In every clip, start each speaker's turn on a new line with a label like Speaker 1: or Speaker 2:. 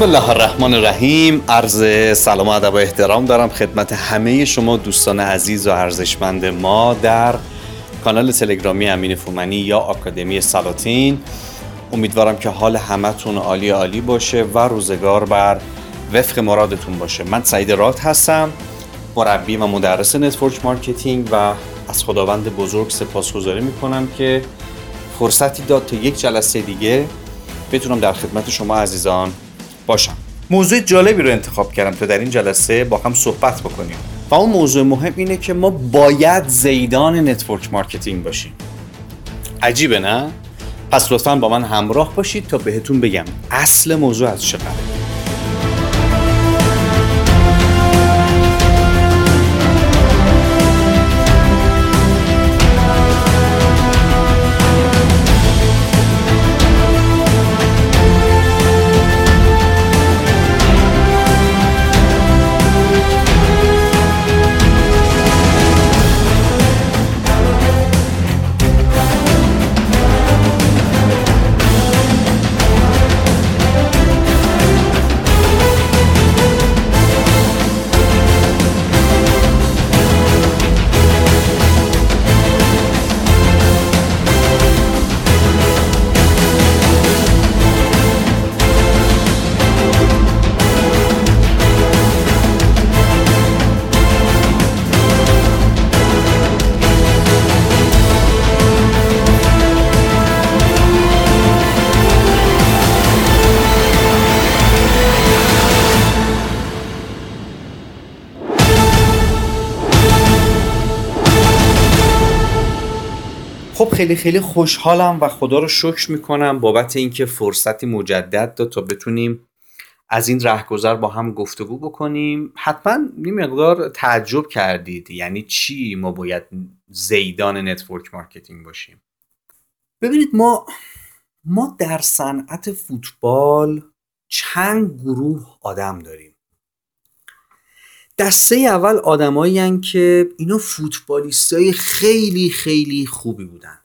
Speaker 1: بسم الله الرحمن الرحیم. عرض سلام و ادب و احترام دارم خدمت همه شما دوستان عزیز و ارزشمند ما در کانال تلگرامی امین فومنی یا آکادمی سلاطین. امیدوارم که حال همتون عالی عالی باشه و روزگار بر وفق مرادتون باشه. من سعید رات هستم مربی و مدرس network marketing و از خداوند بزرگ سپاسگزاری می‌کنم که فرصتی داد تا یک جلسه دیگه بتونم در خدمت شما عزیزان باشم. موضوع جالبی رو انتخاب کردم تا در این جلسه با هم صحبت بکنیم. و اون موضوع مهم اینه که ما باید زیدان network marketing باشیم. عجیبه نه؟ پس لطفا با من همراه باشید تا بهتون بگم اصل موضوع از چه خیلی خیلی خوشحالم و خدا رو شکر می‌کنم بابت اینکه فرصتی مجدد داد تا بتونیم از این رهگذر با هم گفتگو بکنیم. حتما یه مقدار تعجب کردید. یعنی چی ما باید زیدان network marketing باشیم؟ ببینید ما ما در صنعت فوتبال چند گروه آدم داریم. دسته اول آدمایی که اینا فوتبالیستای خیلی خیلی خوبی بودن.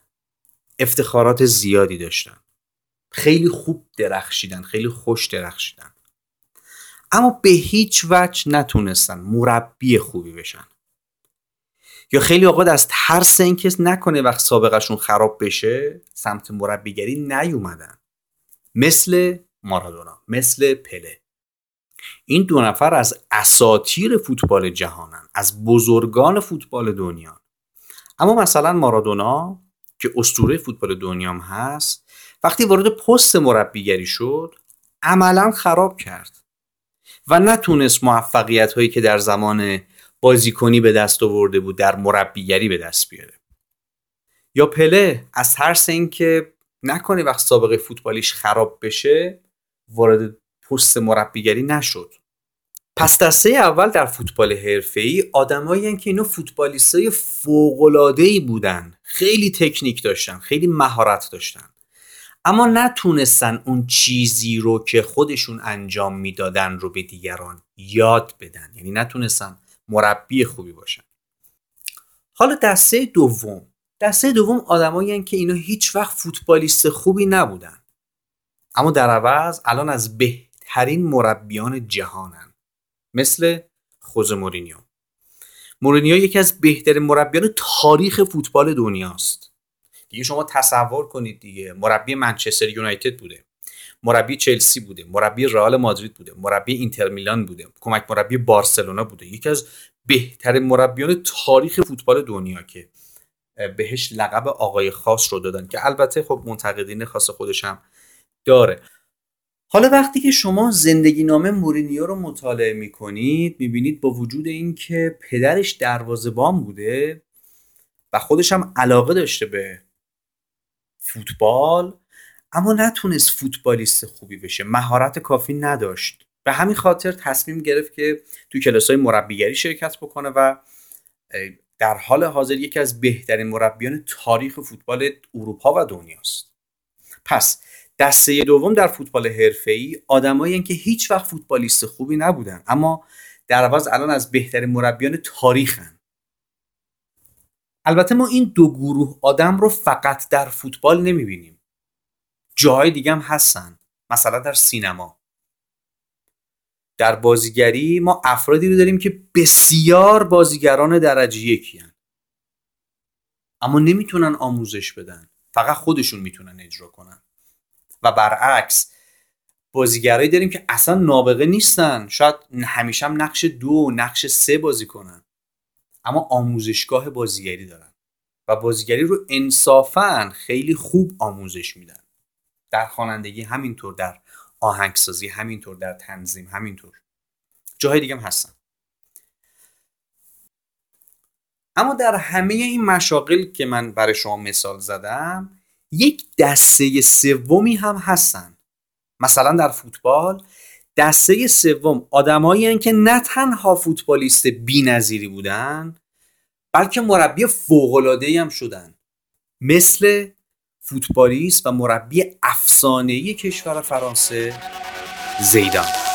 Speaker 1: افتخارات زیادی داشتن. خیلی خوب درخشیدن خیلی خوش درخشیدن. اما به هیچ وجه نتونستن مربی خوبی بشن. یا خیلی اوقات از ترس اینکه نکنه وقت سابقشون خراب بشه سمت مربیگری نیومدن. مثل مارادونا مثل پله. این دو نفر از اساتیر فوتبال جهانن از بزرگان فوتبال دنیا. اما مثلا مارادونا که اسطوره فوتبال دنیام هست وقتی وارد پست مربیگری شد عملا خراب کرد و نتونست موفقیت هایی که در زمان بازیکنی به دست آورده بود در مربیگری به دست بیاره. یا پله از ترس اینکه نکنه وقت سابقه فوتبالیش خراب بشه وارد پست مربیگری نشد. پس دسته اول در فوتبال حرفه‌ای آدمایی که اینا فوتبالیستای فوق‌العاده‌ای بودن. خیلی تکنیک داشتن خیلی مهارت داشتن. اما نتونستن اون چیزی رو که خودشون انجام می‌دادن رو به دیگران یاد بدن. یعنی نتونستن مربی خوبی باشن. حالا دسته دوم. دسته دوم آدمایی که اینا هیچ وقت فوتبالیست خوبی نبودن. اما در عوض الان از به بهترین مربیان جهانن. مثل خوز مورینیو. مورینیو یکی از بهترین مربیان تاریخ فوتبال دنیاست. دیگه شما تصور کنید دیگه. مربی منچستر یونایتد بوده. مربی چلسی بوده. مربی رئال مادرید بوده. مربی اینتر میلان بوده. کمک مربی بارسلونا بوده. یکی از بهترین مربیان تاریخ فوتبال دنیا که بهش لقب آقای خاص رو دادن که البته خب منتقدین خاص خودش هم داره. حالا وقتی که شما زندگی نامه مورینیو رو مطالعه می‌کنید می‌بینید با وجود اینکه پدرش دروازبان بوده و خودش هم علاقه داشته به فوتبال اما نتونست فوتبالیست خوبی بشه مهارت کافی نداشت. به همین خاطر تصمیم گرفت که تو کلاس های مربیگری شرکت بکنه و در حال حاضر یکی از بهترین مربیان تاریخ فوتبال اروپا و دنیاست. پس دسته دوم در فوتبال حرفه‌ای آدمایی که هیچ وقت فوتبالیست خوبی نبودن اما در عوض الان از بهترین مربیان تاریخن. البته ما این دو گروه آدم رو فقط در فوتبال نمی‌بینیم. جاهای دیگه هم هستن مثلا در سینما. در بازیگری ما افرادی رو داریم که بسیار بازیگران درجه یکی هن. اما نمی‌تونن آموزش بدن فقط خودشون می‌تونن اجرا کنن. و برعکس بازیگرایی داریم که اصلا نابغه نیستن. شاید همیشه هم نقش دو نقش سه بازی کنن. اما آموزشگاه بازیگری دارن. و بازیگری رو انصافا خیلی خوب آموزش میدن. در خوانندگی همینطور در آهنگسازی همینطور در تنظیم همینطور. جاهای دیگه هم هستن. اما در همه این مشاقل که من برای شما مثال زدم یک دسته سومی هم هستن. مثلا در فوتبال دسته سوم آدمایی که نه تنها فوتبالیست بی‌نظیری بودن بلکه مربی فوق‌العاده‌ای هم شدن. مثل فوتبالیست و مربی افسانه‌ای کشور فرانسه زیدان.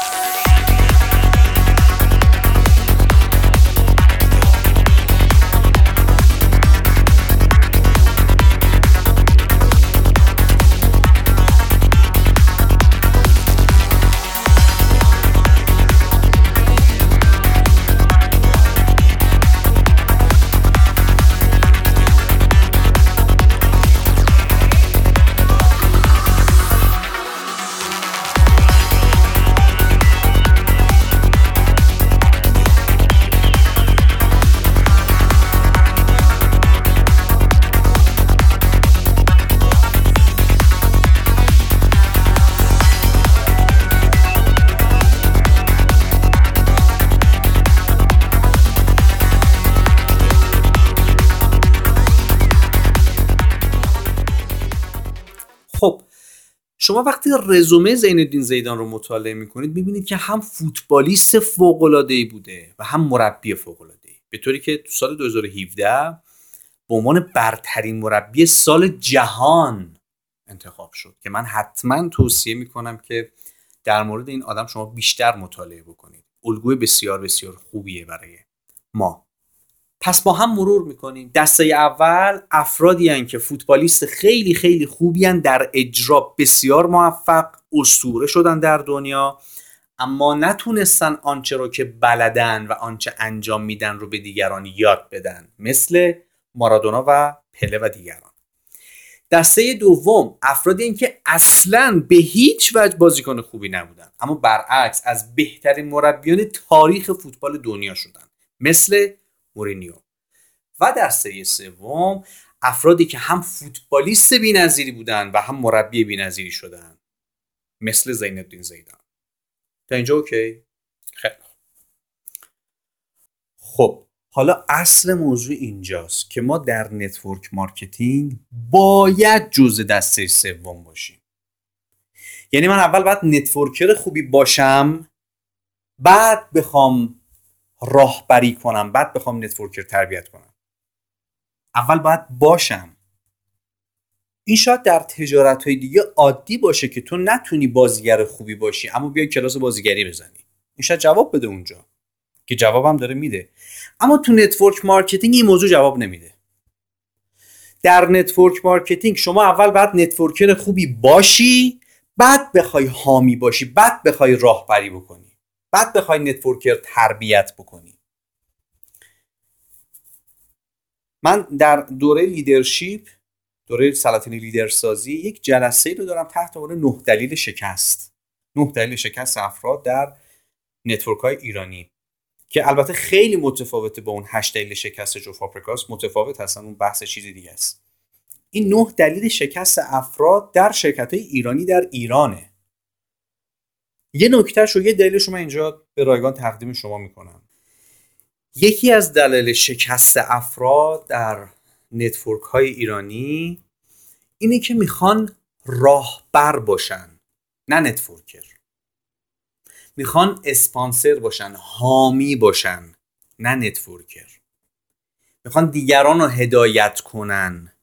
Speaker 1: شما وقتی رزومه زین الدین زیدان رو مطالعه می‌کنید می‌بینید که هم فوتبالیست فوق العاده بوده و هم مربی فوق العاده به طوری که تو سال 2017 به عنوان برترین مربی سال جهان انتخاب شد که من حتما توصیه می‌کنم که در مورد این آدم شما بیشتر مطالعه بکنید. الگوی بسیار بسیار خوبیه برای ما. پس با هم مرور می‌کنیم. دسته اول افرادی هن که فوتبالیست خیلی خیلی خوبی هن در اجرا بسیار موفق استوره شدن در دنیا اما نتونستن آنچه رو که بلدن و آنچه انجام میدن رو به دیگران یاد بدن مثل مارادونا و پله و دیگران. دسته دوم افرادی این که اصلا به هیچ وجه بازیکن خوبی نبودن اما برعکس از بهترین مربیان تاریخ فوتبال دنیا شدن مثل مورینیو. و دسته سوم افرادی که هم فوتبالیست بی‌نظیری بودن و هم مربی بی‌نظیری شدن. مثل زین الدین زیدان. تا اینجا okay؟ خیلی خب حالا اصل موضوع اینجاست که ما در network marketing باید جزء دسته سوم باشیم. یعنی من اول باید networker خوبی باشم بعد بخوام راهبری کنم بعد بخوام networker تربیت کنم. اول باید باشم. این شاید در تجارت های دیگه عادی باشه که تو نتونی بازیگر خوبی باشی اما بیا کلاس بازیگری بزنی. این شاید جواب بده اونجا که جوابم داره میده. اما تو network marketing این موضوع جواب نمیده. در network marketing شما اول باید networker خوبی باشی بعد بخوای حامی باشی بعد بخوای راهبری بکنی. بعد بخوای networker تربیت بکنی. من در دوره leadership دوره سلاطین لیدرسازی یک جلسه رو دارم تحت عنوان نه دلیل شکست. نه دلیل شکست افراد در network های ایرانی. که البته خیلی متفاوته با اون هشت دلیل شکست جو فابریکاس متفاوت هستن اون بحث چیز دیگه است. این نه دلیل شکست افراد در شرکت های ایرانی در ایرانه. یه نکتهش و یه دلیلش رو من اینجا به رایگان تقدیم شما می‌کنم. یکی از دلایل شکست افراد در network های ایرانی اینه که می‌خوان راهبر باشن نه networker. می‌خوان اسپانسر باشن حامی باشن نه networker. می‌خوان دیگران رو هدایت کنن.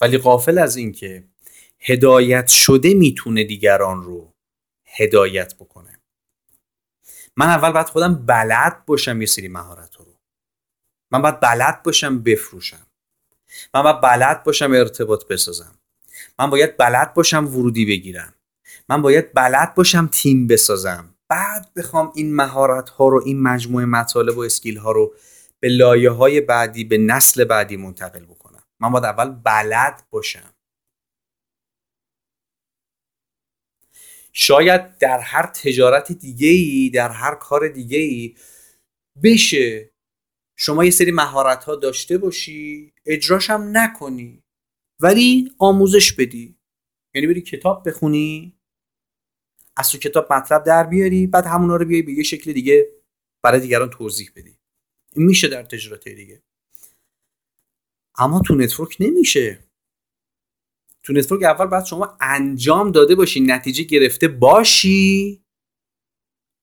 Speaker 1: ولی غافل از اینکه هدایت شده می‌تونه دیگران رو هدایت بکنه. من اول باید خودم بلد باشم یه سری مهارت رو. من باید بلد باشم بفروشم. من باید بلد باشم ارتباط بسازم. من باید بلد باشم ورودی بگیرم. من باید بلد باشم تیم بسازم. بعد بخوام این مهارت ها رو این مجموعه مطالب و اسکیل ها رو به لایه های بعدی به نسل بعدی منتقل بکنم. من باید اول بلد باشم. شاید در هر تجارت دیگه ای در هر کار دیگه ای بشه. شما یه سری مهارت ها داشته باشی اجراش هم نکنی ولی آموزش بدی. یعنی بری کتاب بخونی از تو کتاب مطلب در بیاری بعد همونا رو بیای به یه شکل دیگه برای دیگران توضیح بدی. این میشه در تجارت دیگه. اما تو network نمیشه. تو network اول باید شما انجام داده باشی نتیجه گرفته باشی.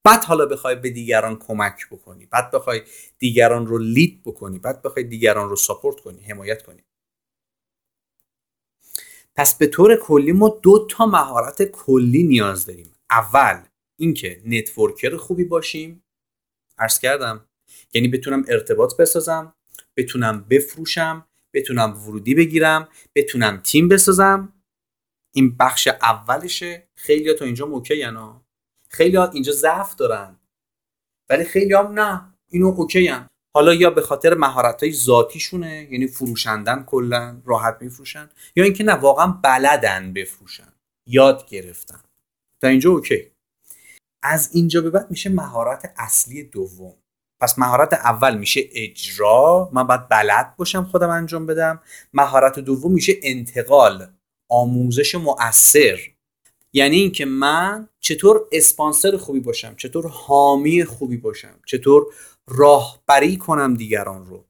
Speaker 1: بعد حالا بخوای به دیگران کمک بکنی بعد بخوای دیگران رو lead بکنی بعد بخوای دیگران رو support کنی حمایت کنی. پس به طور کلی ما دو تا مهارت کلی نیاز داریم. اول اینکه networker خوبی باشیم. عرض کردم یعنی بتونم ارتباط بسازم بتونم بفروشم بتونم ورودی بگیرم بتونم تیم بسازم. این بخش اولشه. خیلی تا اینجا موکه یعنی خیلی ها اینجا ضعف دارن. ولی خیلی هم نه. اینو اوکی هم. حالا یا به خاطر مهارت های ذاتیشونه یعنی فروشندن کلا راحت میفروشن یا اینکه نه واقعا بلدن بفروشن. یاد گرفتن. تا اینجا اوکی. از اینجا به بعد میشه مهارت اصلی دوم. پس مهارت اول میشه اجرا من باید بلد باشم خودم انجام بدم. مهارت دوم میشه انتقال آموزش مؤثر. یعنی اینکه من چطور اسپانسر خوبی باشم چطور حامی خوبی باشم چطور راهبری کنم دیگران رو.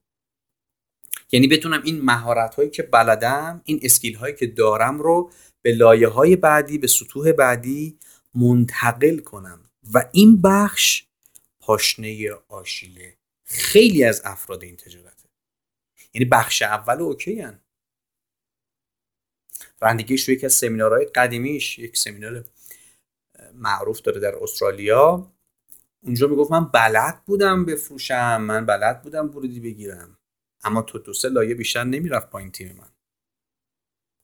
Speaker 1: یعنی بتونم این مهارت هایی که بلدم این اسکیل هایی که دارم رو به لایه های بعدی به سطوح بعدی منتقل کنم. و این بخش پاشنه آشیله خیلی از افراد این تجارته. یعنی بخش اول اوکی هن. رندگیش رو یکی از سمینارهای قدیمیش یک سمینار معروف داره در استرالیا. اونجا می‌گفت من بلد بودم بفروشم من بلد بودم ورودی بگیرم. اما تو دو سه لایه بیشتر نمی‌رفت پایین تیم من.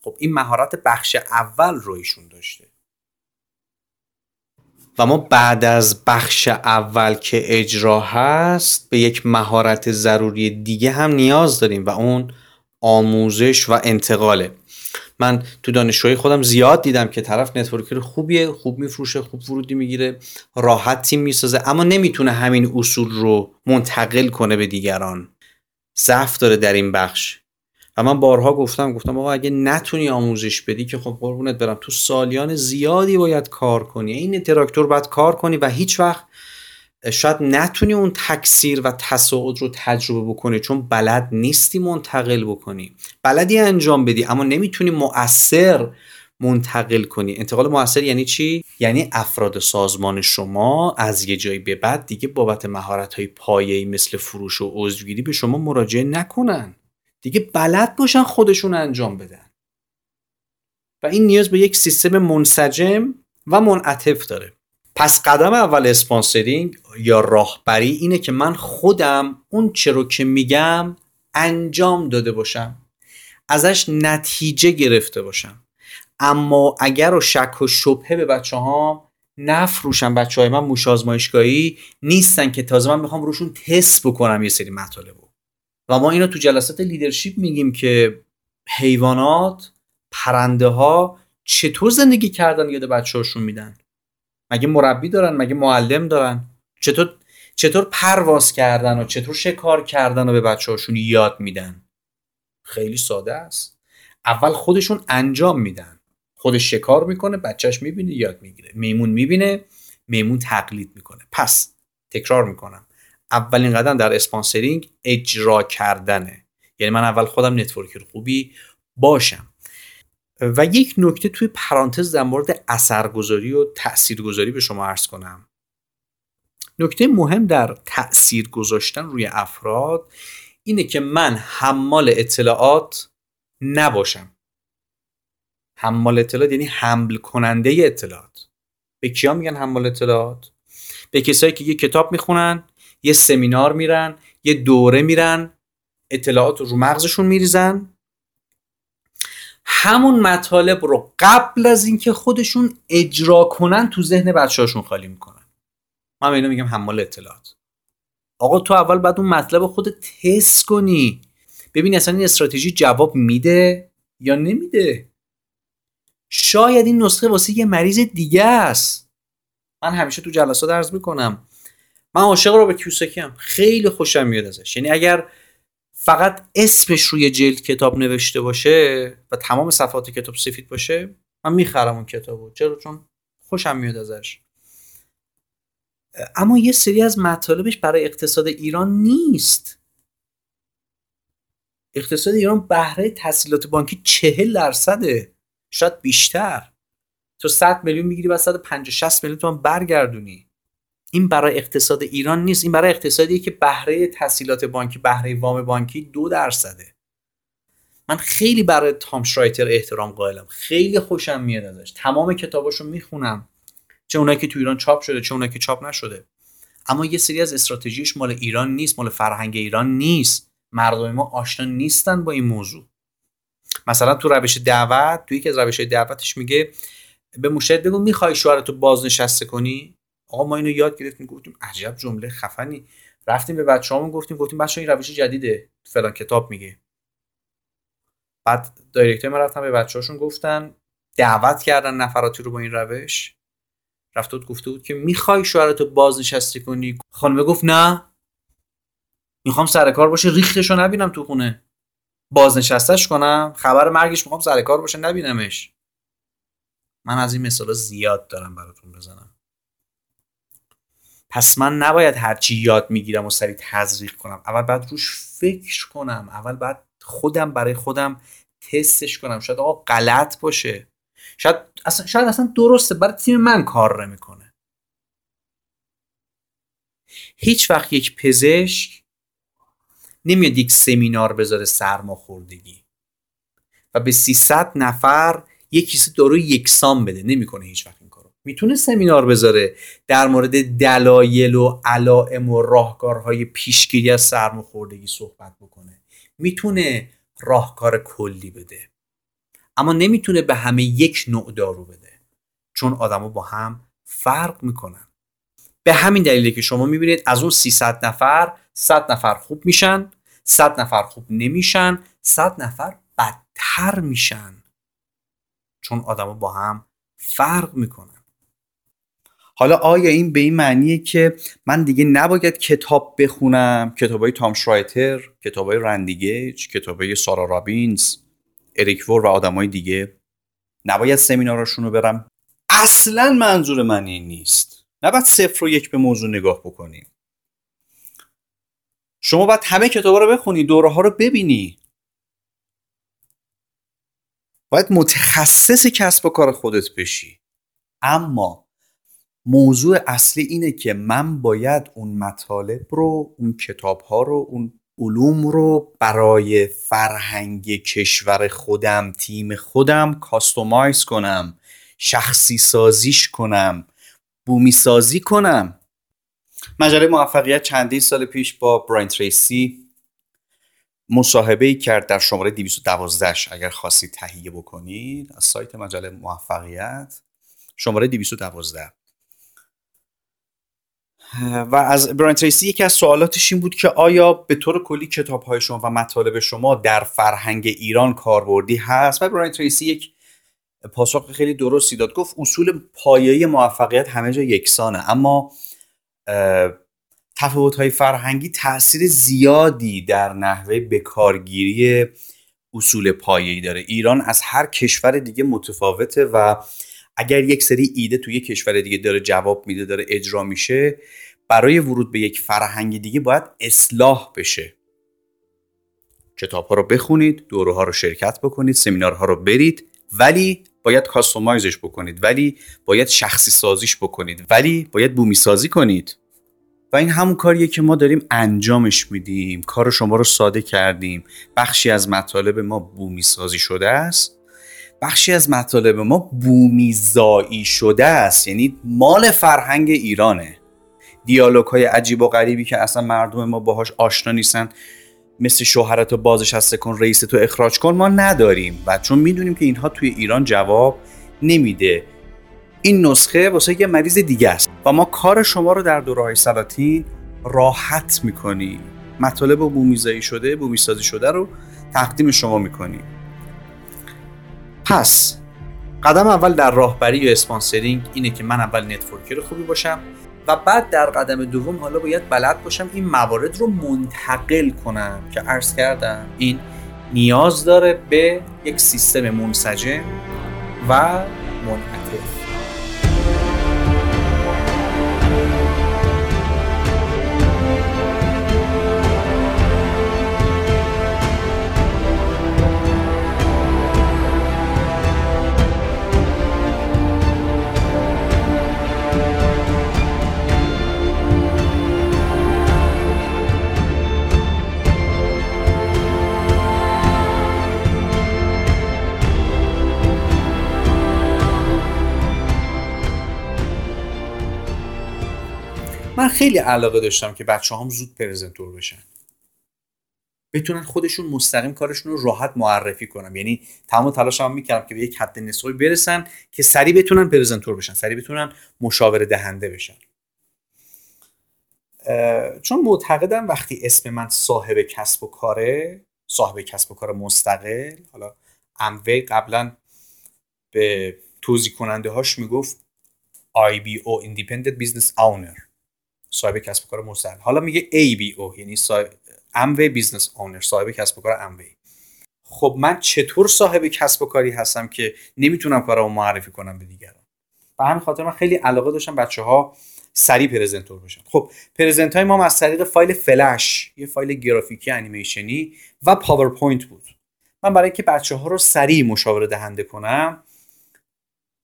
Speaker 1: خب این مهارت بخش اول رو ایشون داشته. و ما بعد از بخش اول که اجرا هست به یک مهارت ضروری دیگه هم نیاز داریم و اون آموزش و انتقاله. من تو دانشجوی خودم زیاد دیدم که طرف نتورکر خوبیه خوب میفروشه خوب ورودی می‌گیره راحت تیم می‌سازه اما نمی‌تونه همین اصول رو منتقل کنه به دیگران. ضعف داره در این بخش. و من بارها گفتم گفتم آقا اگه نتونی آموزش بدی که خب قربونت برم تو سالیان زیادی باید کار کنی. این تراکتور باید کار کنی و هیچ وقت شاید نتونی اون تکثیر و تصاعد رو تجربه بکنی چون بلد نیستی منتقل بکنی. بلدی انجام بدی اما نمی‌تونی مؤثر منتقل کنی. انتقال مؤثر یعنی چی؟ یعنی افراد سازمان شما از یه جایی به بعد دیگه بابت مهارت های پایه‌ای مثل فروش و عضوگیری به شما مراجعه نکنن. دیگه بلد باشن خودشون انجام بدن. و این نیاز به یک سیستم منسجم و منعطف داره. پس قدم اول اسپانسرینگ یا راهبری اینه که من خودم اون چرا که میگم انجام داده باشم. ازش نتیجه گرفته باشم. اما اگر و شک و شبهه به بچه ها نفروشم بچه های من موش آزمایشگاهی نیستن که تازه من می‌خوام روشون تست بکنم یه سری مطالب و ما اینو تو جلسات لیدرشپ میگیم که حیوانات پرنده ها چطور زندگی کردن یاد بچه هاشون میدن؟ مگه مربی دارن؟ مگه معلم دارن؟ چطور چطور پرواز کردن و چطور شکار کردن و به بچه هاشون یاد میدن؟ خیلی ساده است. اول خودشون انجام میدن. خودش شکار می‌کنه بچهش می‌بینه یاد می‌گیره. میمون می‌بینه میمون تقلید می‌کنه. پس تکرار می‌کنم. اولین قدم در sponsoring اجرا کردنه. یعنی من اول خودم networker خوبی باشم. و یک نکته توی پرانتز در مورد اثرگذاری و تاثیرگذاری به شما عرض کنم. نکته مهم در تاثیر گذاشتن روی افراد اینه که من حمال اطلاعات نباشم. حمال اطلاعات یعنی حمل کننده اطلاعات. به کیا میگن حمال اطلاعات؟ به کسایی که یه کتاب می‌خونن یه سمینار میرن یه دوره میرن اطلاعات رو مغزشون میریزن. همون مطالب رو قبل از اینکه خودشون اجرا کنن تو ذهن بچه‌هاشون خالی می‌کنن. من اینو میگم حمال اطلاعات. آقا تو اول بعد اون مطلب خودت تست کنی. ببین اصلا این استراتژی جواب میده یا نمیده. شاید این نسخه واسه یه مریض دیگه است. من همیشه تو جلسات عرض می‌کنم. من عاشق رو به کیوسکی هم خیلی خوشم میاد ازش. یعنی اگر فقط اسمش روی جلد کتاب نوشته باشه و تمام صفحات کتاب سفید باشه من می‌خرم اون کتابو. چرا؟ چون خوشم میاد ازش. اما یه سری از مطالبش برای اقتصاد ایران نیست. اقتصاد ایران بهره تحصیلات بانکی چهل درصده شاید بیشتر. تو 100 میلیون می‌گیری و 150 60 میلیون تومان برگردونی. این برای اقتصاد ایران نیست. این برای اقتصادیه که بهره تحصیلات بانکی بهره وام بانکی دو درصده. من خیلی برای تام شرایتر احترام قائلم. خیلی خوشم میاد ازش. تمام کتاباشو می‌خونم. چه اونایی که تو ایران چاپ شده چه اونایی که چاپ نشده. اما یه سری از استراتژیش مال ایران نیست مال فرهنگ ایران نیست. مردم ما آشنا نیستن با این موضوع. مثلا تو روش دعوت تو یکی از روش دعوتش میگه به مشاهد بگو می‌خوای شوهرتو بازنشسته کنی؟ آقا ما اینو یاد گرفتیم گفتیم عجب جمله خفنی. رفتیم به بچه‌هامون گفتیم گفتیم بچه‌ها این روش جدیده. فلان کتاب میگه. بعد دایرکتور ما رفتن به بچه‌هاشون گفتن دعوت کردن نفراتی رو با این روش. رفته بود گفته بود که می‌خوای شوهرتو بازنشسته کنی؟ خانم گفت نه. می‌خوام سر کار باشه ریختشو نبینم تو خونه. بازنشستش کنم خبر مرگش می‌خوام سر کار باشه نبینمش. من از این مثالا زیاد دارم براتون بزنم. پس من نباید هرچی یاد می‌گیرم و سریع تزریق کنم. اول باید روش فکر کنم. اول باید خودم برای خودم تستش کنم. شاید آقا غلط باشه. شاید اصلا, شاید اصلا درسته. برای تیم من کار نمی‌کنه. هیچ وقت یک پزشک نمیاد یک سمینار بذاره سرماخوردگی و به 300 نفر یک کیسه داروی یکسان بده. نمی‌کنه هیچ وقت. می‌تونه سمینار بذاره در مورد دلایل و علائم و راهکارهای پیشگیری از سرماخوردگی صحبت بکنه. می‌تونه راهکار کلی بده. اما نمی‌تونه به همه یک نوع دارو بده. چون آدما با هم فرق می‌کنن. به همین دلیله که شما می‌بینید از اون 300 نفر 100 نفر خوب میشن 100 نفر خوب نمیشن 100 نفر بدتر میشن. چون آدما با هم فرق می‌کنن. حالا آیا این به این معنیه که من دیگه نباید کتاب بخونم؟ کتاب های تام شرایتر کتاب های رندیگیج کتاب های سارا رابینز اریک وور و آدمای دیگه. نباید سمیناراشون رو برم. اصلا منظور من این نیست. نباید صفر و یک به موضوع نگاه بکنیم. شما باید همه کتاب رو بخونی دوره ها رو ببینی. باید متخصص کسب و کار خودت بشی. اما موضوع اصلی اینه که من باید اون مطالب رو اون کتاب ها رو اون علوم رو برای فرهنگ کشور خودم تیم خودم کاستومایز کنم شخصی سازیش کنم بومی سازی کنم. مجله موفقیت چندین سال پیش با براین تریسی مصاحبه ای کرد در شماره 212 اگر خواستید تهیه بکنید از سایت مجله موفقیت شماره 212 و از براین تریسی یکی از سوالاتش این بود که آیا به طور کلی کتاب های شما و مطالب شما در فرهنگ ایران کاربردی هست؟ و براین تریسی یک پاسخ خیلی درستی داد. گفت اصول پایه‌ای موفقیت همه جا یکسانه. اما تفاوت های فرهنگی تاثیر زیادی در نحوه بکارگیری اصول پایه‌ای داره. ایران از هر کشور دیگه متفاوته و اگر یک سری ایده توی یک کشور دیگه داره جواب میده داره اجرا میشه برای ورود به یک فرهنگ دیگه باید اصلاح بشه. کتاب ها رو بخونید دوره ها رو شرکت بکنید سمینارها رو برید ولی باید کاستومایزش بکنید ولی باید شخصی سازیش بکنید ولی باید بومی سازی کنید. و این همون کاریه که ما داریم انجامش میدیم. کار شما رو ساده کردیم. بخشی از مطالب ما بومی سازی شده است. بخشی از مطالب ما بومی زایی شده است. یعنی مال فرهنگ ایرانه. دیالوگ های عجیب و غریبی که اصلا مردم ما باهاش آشنا نیستن مثل شوهرتو بازنشسته کن رئیستو اخراج کن ما نداریم. و چون می‌دونیم که اینها توی ایران جواب نمیده. این نسخه واسه یه مریض دیگه است. و ما کار شما رو در دوره های سلاطین راحت می‌کنیم. مطالب بومیزایی شده بومیسازی شده رو تقدیم شما می‌کنیم. پس قدم اول در راهبری یا sponsoring اینه که من اول networker خوبی باشم و بعد در قدم دوم حالا باید بلد باشم این موارد رو منتقل کنم که عرض کردم این نیاز داره به یک سیستم منسجم و منعطف خیلی علاقه داشتم که بچه هم زود پرزنتور بشن. بتونن خودشون مستقیم کارشون رو راحت معرفی کنم یعنی تمام تلاش هم می‌کردم که به یک حد نصفی برسن که سریع بتونن پرزنتور بشن سریع بتونن مشاوره دهنده بشن. چون معتقدم وقتی اسم من صاحب کسب و کاره صاحب کسب و کار مستقل حالا اموی قبلا به توضیح کننده هاش می‌گفت IBO Independent Business Owner. صاحب کسب و کار مستقل حالا میگه ABO یعنی Amway Business Owner صاحب کسب و کار Amway خب من چطور صاحب کسب و کاری هستم که نمی‌تونم کارمو معرفی کنم به دیگران؟ به همین خاطر من خیلی علاقه داشتم بچه ها سریع presenter بشن. خب present های ما از طریق فایل فلش یه فایل گرافیکی انیمیشنی و PowerPoint بود. من برای اینکه بچه ها رو سریع مشاوره دهنده کنم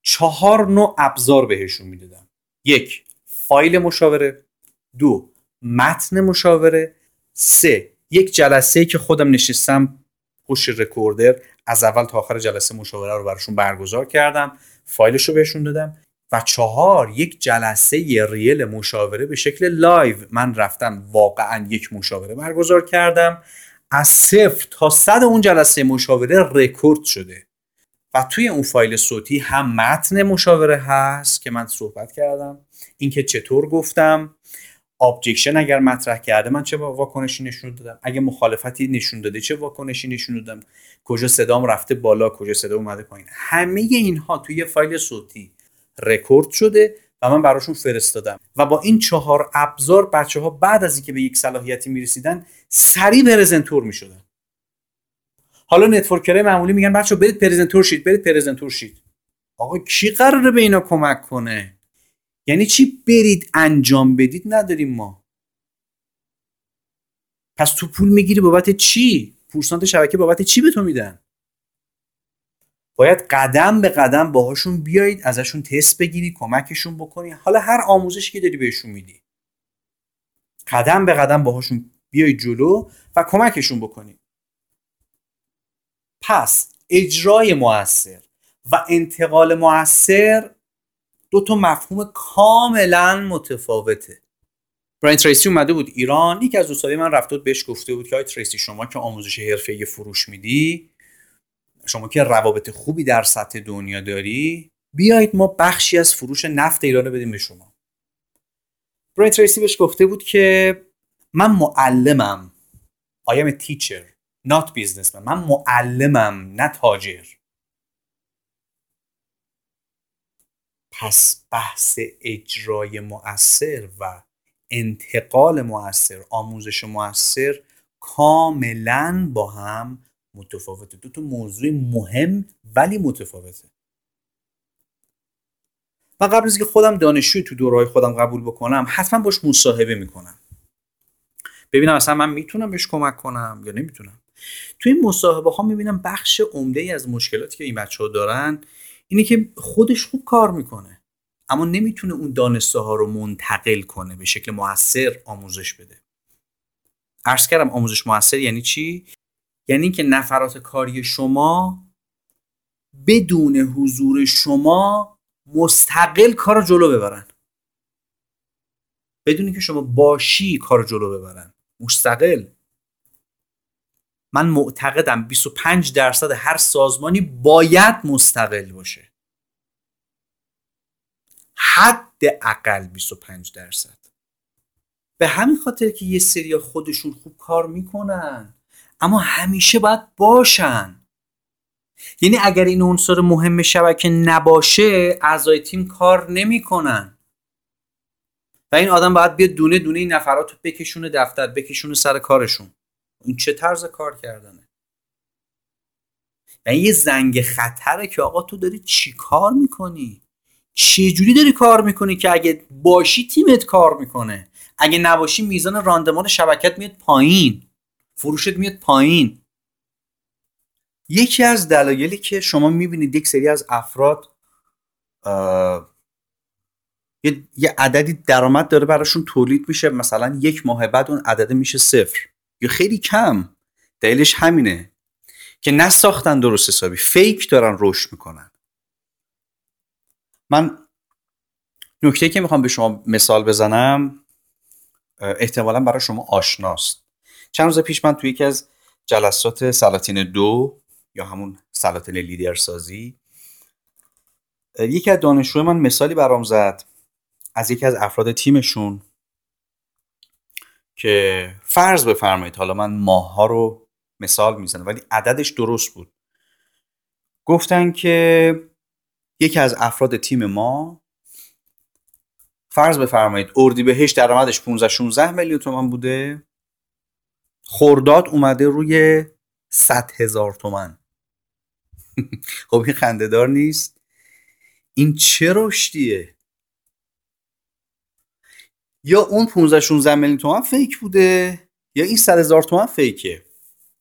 Speaker 1: چهار نوع ابزار بهشون می‌دادم. یک فایل مشاوره. دو متن مشاوره. سه یک جلسه که خودم نشستم پشت recorder از اول تا آخر جلسه مشاوره رو براشون برگزار کردم فایلش رو بهشون دادم. و چهار یک جلسه real مشاوره به شکل live. من رفتم واقعا یک مشاوره برگزار کردم. از صفر تا صد اون جلسه مشاوره رکورد شده. و توی اون فایل صوتی هم متن مشاوره هست که من صحبت کردم. اینکه چطور گفتم. objection اگر مطرح کرده من چه واکنشی نشون دادم؟ اگه مخالفتی نشون داده چه واکنشی نشون دادم؟ کجا صدام رفته بالا کجا صدا اومده پایین؟ همه اینها توی فایل صوتی رکورد شده و من براشون فرستادم. و با این چهار ابزار بچه ها بعد از اینکه به یک صلاحیتی می‌رسیدن سریع presenter می‌شدن. حالا networker های معمولی میگن بچه برید presenter شید برید presenter شید. آقا کی قراره به اینا کمک کنه؟ یعنی چی برید انجام بدید نداریم ما. پس تو پول می‌گیری بابت چی؟ پورسانت شبکه بابت چی به تو میدن؟ باید قدم به قدم باهاشون بیایید ازشون تست بگیری کمکشون بکنی. حالا هر آموزشی که داری بهشون میدی. قدم به قدم باهاشون بیای جلو و کمکشون بکنی. پس اجرای موثر و انتقال موثر دو تا مفهوم کاملا متفاوته. براین تریسی اومده بود ایران. یکی از دوستای من رفته بود بهش گفته بود که آی تریسی شما که آموزش حرفه فروش میدی شما که روابط خوبی در سطح دنیا داری بیایید ما بخشی از فروش نفت ایران رو بدیم به شما. براین تریسی بهش گفته بود که من معلمم. I am a teacher not من معلمم نه تاجر. پس بحث اجرای مؤثر و انتقال مؤثر آموزش مؤثر کاملا با هم متفاوته. دو تا موضوع مهم ولی متفاوته. و قبل از که خودم دانشجوی تو دورهای خودم قبول بکنم حتما باش مصاحبه می‌کنم. ببینم اصلا من می‌تونم بهش کمک کنم یا نمی‌تونم. تو این مصاحبه ها می‌بینم بخش عمده ای از مشکلاتی که این بچه ها دارن اینه که خودش خوب کار می‌کنه. اما نمی‌تونه اون دانسته ها رو منتقل کنه به شکل موثر آموزش بده. عرض کردم آموزش موثر یعنی چی؟ یعنی اینکه نفرات کاری شما بدون حضور شما مستقل کار جلو ببرن. بدون که شما باشی کار جلو ببرن. مستقل. من معتقدم 25 درصد هر سازمانی باید مستقل باشه. حد اقل 25 درصد. به همین خاطر که یه سری خودشون خوب کار می‌کنن اما همیشه باید باشن. یعنی اگر این عنصر مهم شبکه نباشه اعضای تیم کار نمی‌کنن. و این آدم باید بیاد دونه دونه این نفرات رو بکشونه دفتر بکشونه سر کارشون. این چه طرز کار کردنه؟ و یه زنگ خطره که آقا تو داری چی کار می‌کنی؟ چجوری داری کار می‌کنی که اگه باشی تیمت کار می‌کنه؟ اگه نباشی میزان راندمان شبکت میاد پایین فروشت میاد پایین. یکی از دلایلی که شما می‌بینید یک سری از افراد یه عددی درآمد داره براشون تولید میشه. مثلا یک ماه بعد اون عدده میشه صفر. یا خیلی کم. دلیلش همینه که نساختن درست حسابی. فیک دارن رشد می‌کنن. من نکته که می‌خوام به شما مثال بزنم احتمالا برای شما آشناست. چند روز پیش من توی یکی از جلسات سلاطین دو یا همون سلاطین لیدرسازی یکی از دانشجوی من مثالی برام زد. از یکی از افراد تیمشون. که فرض بفرمایید حالا من ماه رو مثال می‌زنم ولی عددش درست بود. گفتن که یکی از افراد تیم ما فرض بفرمایید اردیبهشت درآمدش 15 16 میلیون تومن بوده خورداد اومده روی 100 هزار تومن خب این خندهدار نیست. این چه رشدیه؟ یا اون 15 16 میلیون تومن فیک بوده یا این 100 هزار تومن فیکه.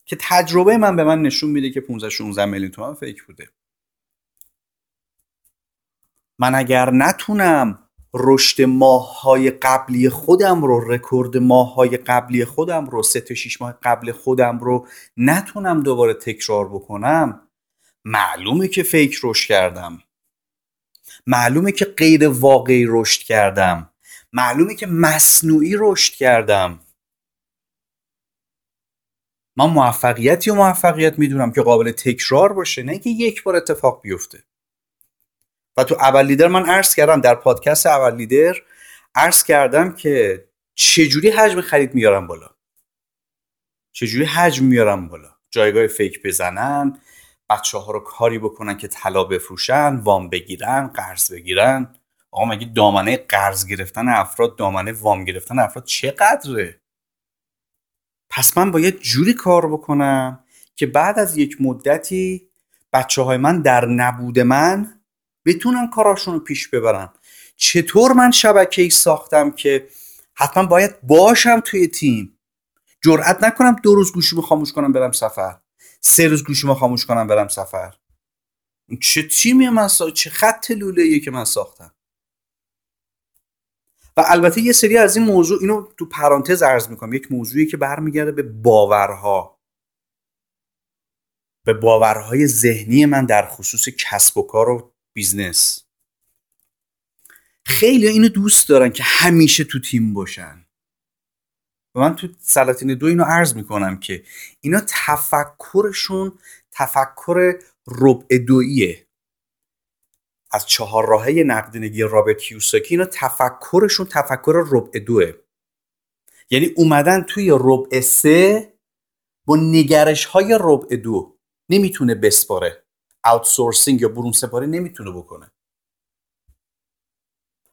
Speaker 1: که تجربه من به من نشون میده که 15 16 میلیون تومن فیک بوده. من اگر نتونم رشد ماههای قبلی خودم رو رکورد ماههای قبلی خودم رو سه تا 6 ماه قبل خودم رو نتونم دوباره تکرار بکنم معلومه که فیک رشد کردم. معلومه که غیر واقعی رشد کردم. معلومه که مصنوعی رشد کردم. من موفقیتی و موفقیت می‌دونم که قابل تکرار باشه نه که یک بار اتفاق بیفته. و تو اول لیدر من عرض کردم در پادکست اول لیدر عرض کردم که چجوری حجم خرید میارم بالا؟ چجوری حجم میارم بالا؟ جایگاه فیک بزنن بچه ها رو کاری بکنن که طلا بفروشن وام بگیرن قرض بگیرن. آقا مگه دامنه قرض گرفتن افراد دامنه وام گرفتن افراد چقدره؟ پس من باید جوری کار بکنم که بعد از یک مدتی بچه های من در نبود من بتونن کاراشون رو پیش ببرن. چطور من شبکه ای ساختم که حتما باید باشم توی تیم؟ جرأت نکنم دو روز گوشیمو خاموش کنم برم سفر. سه روز گوشیمو خاموش کنم برم سفر. چه تیمی من سا... چه خط لوله که من ساختم؟ و البته یه سری از این موضوع اینو تو پرانتز عرض می‌کنم. یک موضوعی که برمیگرده به باورها. به باورهای ذهنی من در خصوص کسب و کار و business. خیلی اینو دوست دارن که همیشه تو تیم باشن. و من تو سلاطین دو اینو عرض می‌کنم که اینا تفکرشون تفکر ربع دویه. از چهار راهه نقدینگی رابرت کیوساکی اینا تفکرشون تفکر ربع دوه. یعنی اومدن توی ربع سه با نگرش های ربع دو. نمی‌تونه بسپاره. آوتسورسینگ یا برون سپاری نمی‌تونه بکنه.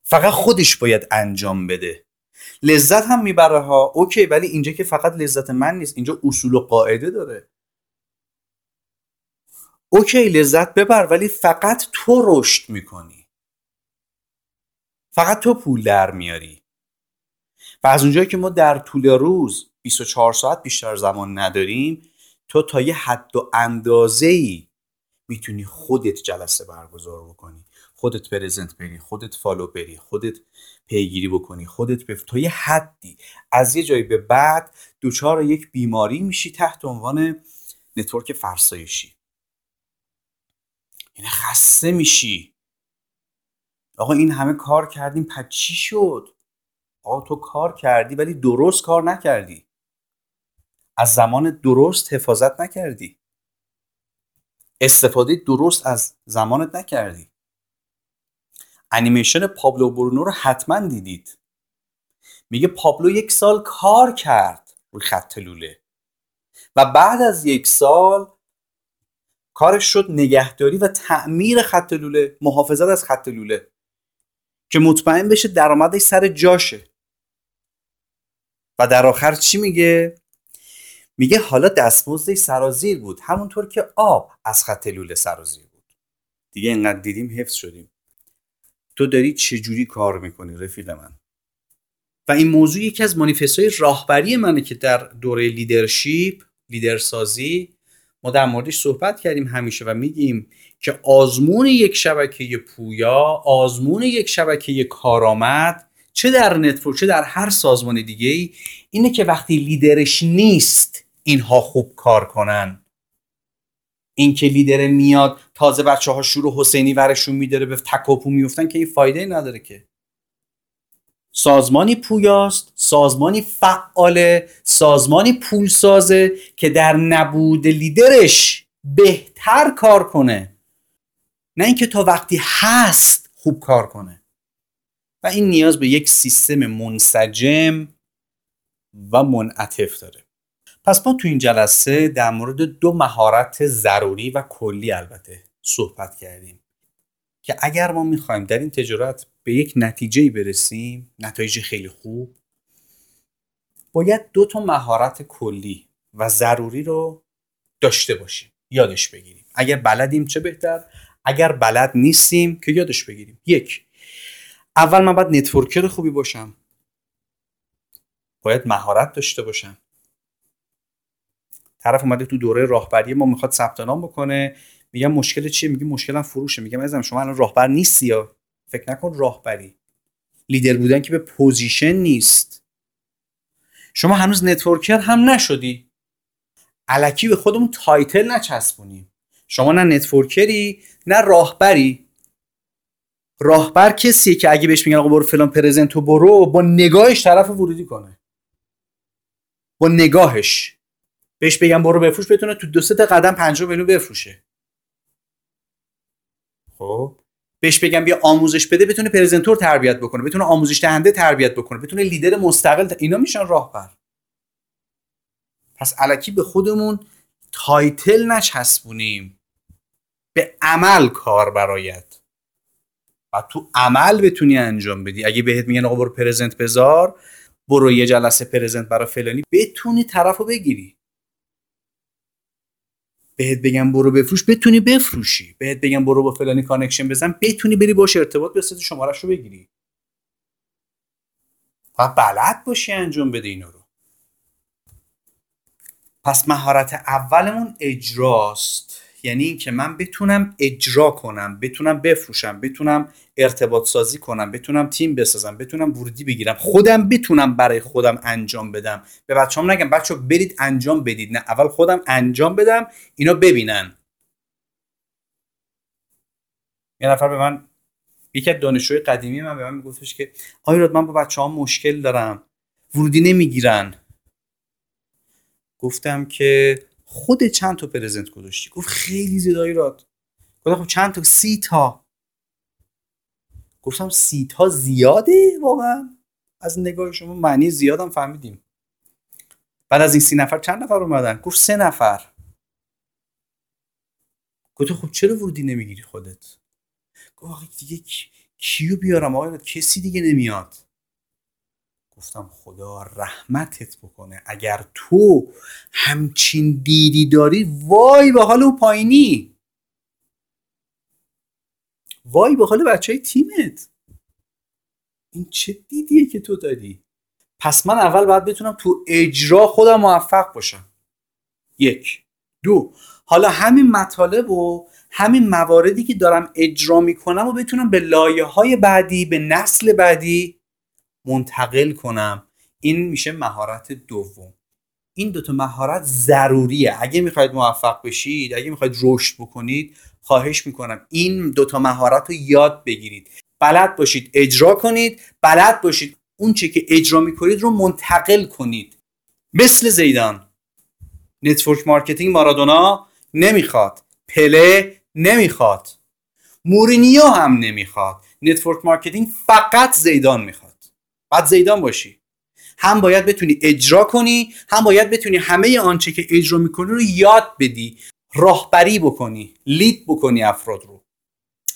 Speaker 1: فقط خودش باید انجام بده. لذت هم می‌بره ها. اوکی ولی اینجا که فقط لذت من نیست. اینجا اصول و قاعده داره. OK لذت ببر ولی فقط تو رشد می‌کنی. فقط تو پول در میاری. و از اونجایی که ما در طول روز 24 ساعت بیشتر زمان نداریم تو تا یه حد و اندازه ای می‌تونی خودت جلسه برگزار بکنی. خودت present بری خودت follow بری خودت پیگیری بکنی خودت به تا یه حدی. از یه جایی به بعد دچار یک بیماری میشی تحت عنوان network فرسایشی. یعنی خسته میشی. آقا این همه کار کردیم پس چی شد؟ آقا تو کار کردی ولی درست کار نکردی. از زمان درست حفاظت نکردی. استفاده درست از زمانت نکردی. انیمیشن پابلو برونو رو حتما دیدید. میگه پابلو یک سال کار کرد روی خط لوله. و بعد از یک سال کارش شد نگهداری و تعمیر خط لوله محافظت از خط لوله که مطمئن بشه درآمدش سر جاشه. و در آخر چی میگه؟ میگه حالا دستمزدش سرازیر بود همونطور که آب از خط لوله سرازیر بود. دیگه اینقدر دیدیم حفظ شدیم. تو داری چجوری کار می‌کنی رفیق من؟ و این موضوع یکی از مانیفستهای راهبری منه که در دوره leadership leader سازی ما در موردش صحبت کردیم همیشه و میگیم که آزمون یک شبکه پویا آزمون یک شبکه کارآمد چه در network چه در هر سازمان دیگه ای اینه که وقتی لیدرش نیست اینها خوب کار کنن. این که لیدر میاد تازه بچه ها شروع حسینی ورشون میداره به تکاپو میفتن که این فایده نداره که. سازمانی پویاست سازمانی فعاله سازمانی پول سازه که در نبود لیدرش بهتر کار کنه. نه اینکه تا وقتی هست خوب کار کنه. و این نیاز به یک سیستم منسجم و منعطف داره. پس ما تو این جلسه در مورد دو مهارت ضروری و کلی البته صحبت کردیم. که اگر ما می‌خوایم در این تجارت به یک نتیجه برسیم نتایج خیلی خوب باید دو تا مهارت کلی و ضروری رو داشته باشیم یادش بگیریم. اگر بلدیم چه بهتر؟ اگر بلد نیستیم که یادش بگیریم. یک اول من باید networker خوبی باشم. باید مهارت داشته باشم. طرف اومده تو دوره راهبری ما می‌خواد ثبت نام بکنه. میگم مشکل چیه؟ میگه مشکلم فروشه. میگم عزیزم شما الان راهبر نیستی یا؟ فکر نکن راهبری. لیدر بودن که به position نیست. شما هنوز networker هم نشدی. الکی به خودمون title نچسبونیم. شما نه networker ی نه راهبری. راهبر کسیه که اگه بهش میگن آقا برو فلان present و برو با نگاهش طرف ورودی کنه. با نگاهش. بهش بگم برو بفروش بتونه تو دو سه قدم 50 میلیون بفروشه. خب. بهش بگم بیا آموزش بده بتونه presenter تربیت بکنه بتونه آموزش دهنده تربیت بکنه بتونه لیدر مستقل اینا میشن راهبر. پس الکی به خودمون title نچسبونیم. به عمل کار برآید. و تو عمل بتونی انجام بدی. اگه بهت میگن آقا برو present بذار برو یه جلسه present برای فلانی بتونی طرفو بگیری. بهت بگم برو بفروش بتونی بفروشی. بهت بگم برو با فلانی connection بزن بتونی بری باش ارتباط بسازی شمارش رو بگیری. و بلد باشی انجام بده اینا رو. پس مهارت اولمون اجراست. یعنی اینکه من بتونم اجرا کنم بتونم بفروشم بتونم ارتباط سازی کنم بتونم تیم بسازم بتونم ورودی بگیرم خودم بتونم برای خودم انجام بدم. به بچه‌ام نگم بچه برید انجام بدید نه اول خودم انجام بدم اینا ببینن. یه نفر به من یکی از دانشجوی قدیمی من به من میگفتش که آیراد من با بچه ها مشکل دارم ورودی نمی‌گیرن. گفتم که خود چند تا پرزنت گذاشتی؟ گفت خیلی زیادایی راد. گفتم خب چند تا؟ سی تا. گفتم سی تا زیاده واقعا. از نگاه شما معنی زیادم فهمیدیم. بعد از این سی نفر چند نفر اومدن؟ گفت سه نفر. گفت خب چرا ورودی نمی‌گیری خودت؟ گفت دیگه کیو بیارم؟ آقای کسی دیگه نمیاد. گفتم خدا رحمتت بکنه. اگر تو همچین دیدی داری وای به حال او پایینی. وای به حال بچه تیمت. این چه دیدیه که تو داری؟ پس من اول باید بتونم تو اجرا خودم موفق باشم. یک. دو. حالا همین مطالب و همین مواردی که دارم اجرا می‌کنم و بتونم به لایه های بعدی به نسل بعدی منتقل کنم. این میشه مهارت دوم. این دوتا مهارت ضروریه. اگه می‌خواید موفق بشید اگه می‌خواید رشد بکنید خواهش می‌کنم این دوتا مهارت رو یاد بگیرید. بلد باشید اجرا کنید بلد باشید اون چه که اجرا می‌کنید رو منتقل کنید. مثل زیدان. network marketing مارادونا نمی‌خواد. پله نمی‌خواد. مورینیو هم نمی‌خواد. network marketing فقط زیدان می‌خواد. باید زیدان باشی. هم باید بتونی اجرا کنی هم باید بتونی همه آنچه که اجرا می‌کنی رو یاد بدی راهبری بکنی lead بکنی افراد رو.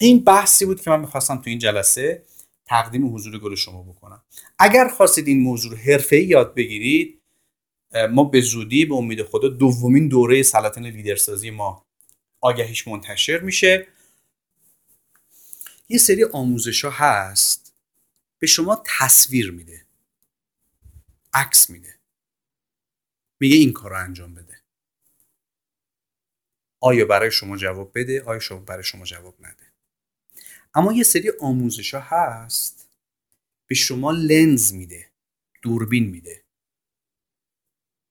Speaker 1: این بحثی بود که من می‌خواستم تو این جلسه تقدیم حضور گل شما بکنم. اگر خواستید این موضوع رو حرفه‌ای یاد بگیرید ما به زودی به امید خدا دومین دوره سلاطین لیدرسازی ما آگهیش منتشر میشه. یه سری آموزش ها هست به شما تصویر میده. عکس میده. میگه این کار رو انجام بده. آیا برای شما جواب بده؟ آیا شما برای شما جواب نده؟ اما یه سری آموزش ها هست به شما لنز میده. دوربین میده.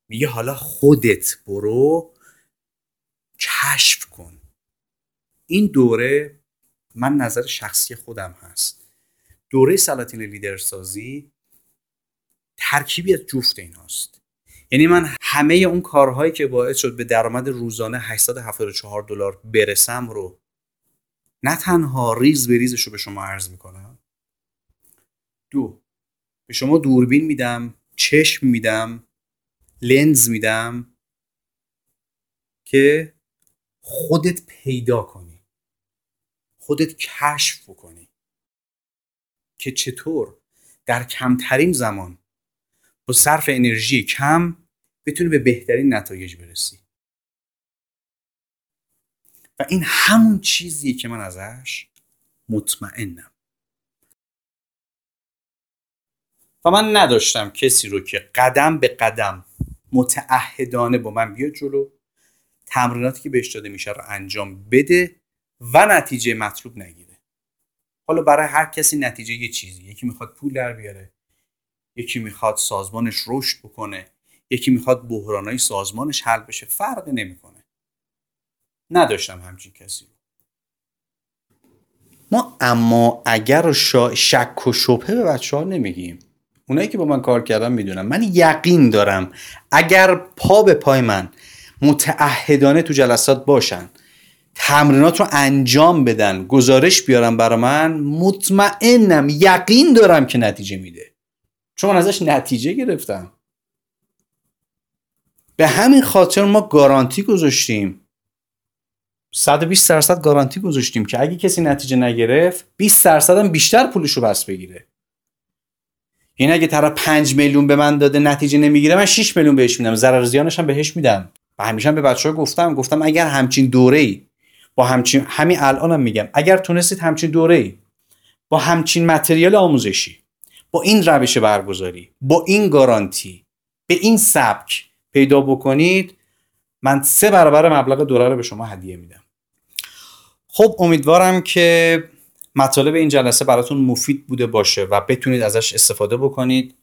Speaker 1: میگه حالا خودت برو کشف کن. این دوره من نظر شخصی خودم هست. دوره سلاطین لیدرسازی ترکیبی از جفت این هاست یعنی من همه اون کارهایی که باعث شد به درآمد روزانه 874 دلار برسم رو نه تنها ریز به ریزش رو به شما عرض می‌کنم دو به شما دوربین میدم چشم میدم لنز میدم که خودت پیدا کنی خودت کشف بکنی. که چطور در کمترین زمان با صرف انرژی کم بتونی به بهترین نتایج برسی. و این همون چیزیه که من ازش مطمئنم. و من نداشتم کسی رو که قدم به قدم متعهدانه با من بیاد جلو تمریناتی که بهش داده میشه رو انجام بده و نتیجه مطلوب نگیره. حالا برای هر کسی نتیجه یه چیزی. یکی می‌خواد پول در بیاره یکی می‌خواد سازمانش رشد بکنه یکی می‌خواد بحرانای سازمانش حل بشه. فرق نمی‌کنه. نداشتم همچین کسی ما اما اگر شک و شبهه به بچه ها نمیگیم. اونایی که با من کار کردن می‌دونم من یقین دارم اگر پا به پای من متعهدانه تو جلسات باشن تمرینات رو انجام بدن گزارش بیارم برا من مطمئنم یقین دارم که نتیجه میده. چون من ازش نتیجه گرفتم. به همین خاطر ما گارانتی گذاشتیم. 120 درصد گارانتی گذاشتیم که اگه کسی نتیجه نگرفت 20 درصد هم بیشتر پولش رو بس بگیره. یعنی اگه طرف 5 میلیون به من داده نتیجه نمی‌گیره من 6 میلیون بهش میدم. ضرر زیانش هم بهش میدم. و همیشه هم به بچه ها گفتم گفتم اگر همچین دوره ای با همچین همین الانم میگم. اگر تونستید همچین دوره ای با همچین متریال آموزشی با این روش برگزاری با این گارانتی به این سبک پیدا بکنید من سه برابر مبلغ دوره رو به شما هدیه میدم. خب امیدوارم که مطالب این جلسه براتون مفید بوده باشه و بتونید ازش استفاده بکنید.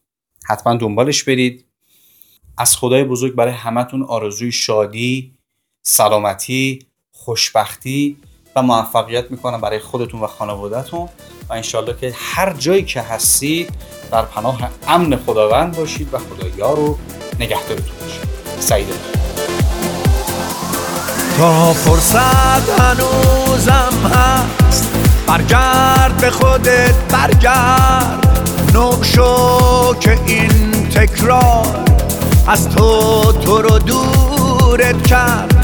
Speaker 1: حتما دنبالش برید. از خدای بزرگ برای همتون آرزوی شادی سلامتی خوشبختی و موفقیت می‌کنم برای خودتون و خانوادهتون. و انشالله که هر جایی که هستید در پناه امن خداوند باشید و خدایا رو نگهدارتون باشید. سعید
Speaker 2: تا فرصت هنوزم هست. برگرد به خودت برگرد. نو شو که این تکرار از تو تو رو دورت کرد.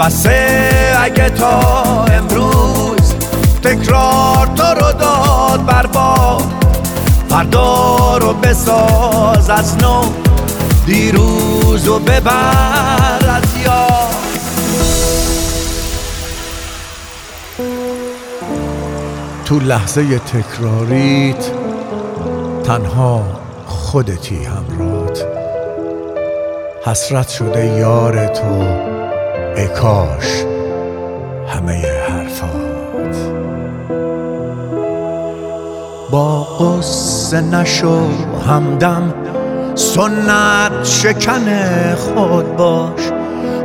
Speaker 2: بسه اگه تا امروز تکرار تو رو داد برباد فردا رو بساز از نو دیروز و ببر از یاد. تو لحظه تکراریت تنها خودتی همرات حسرت شده یار تو اکاش همه حرفات. با قصه نشو همدم سنت شکن خود باش.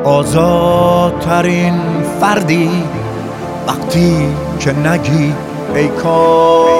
Speaker 2: آزادترین فردی وقتی که نگی ای کار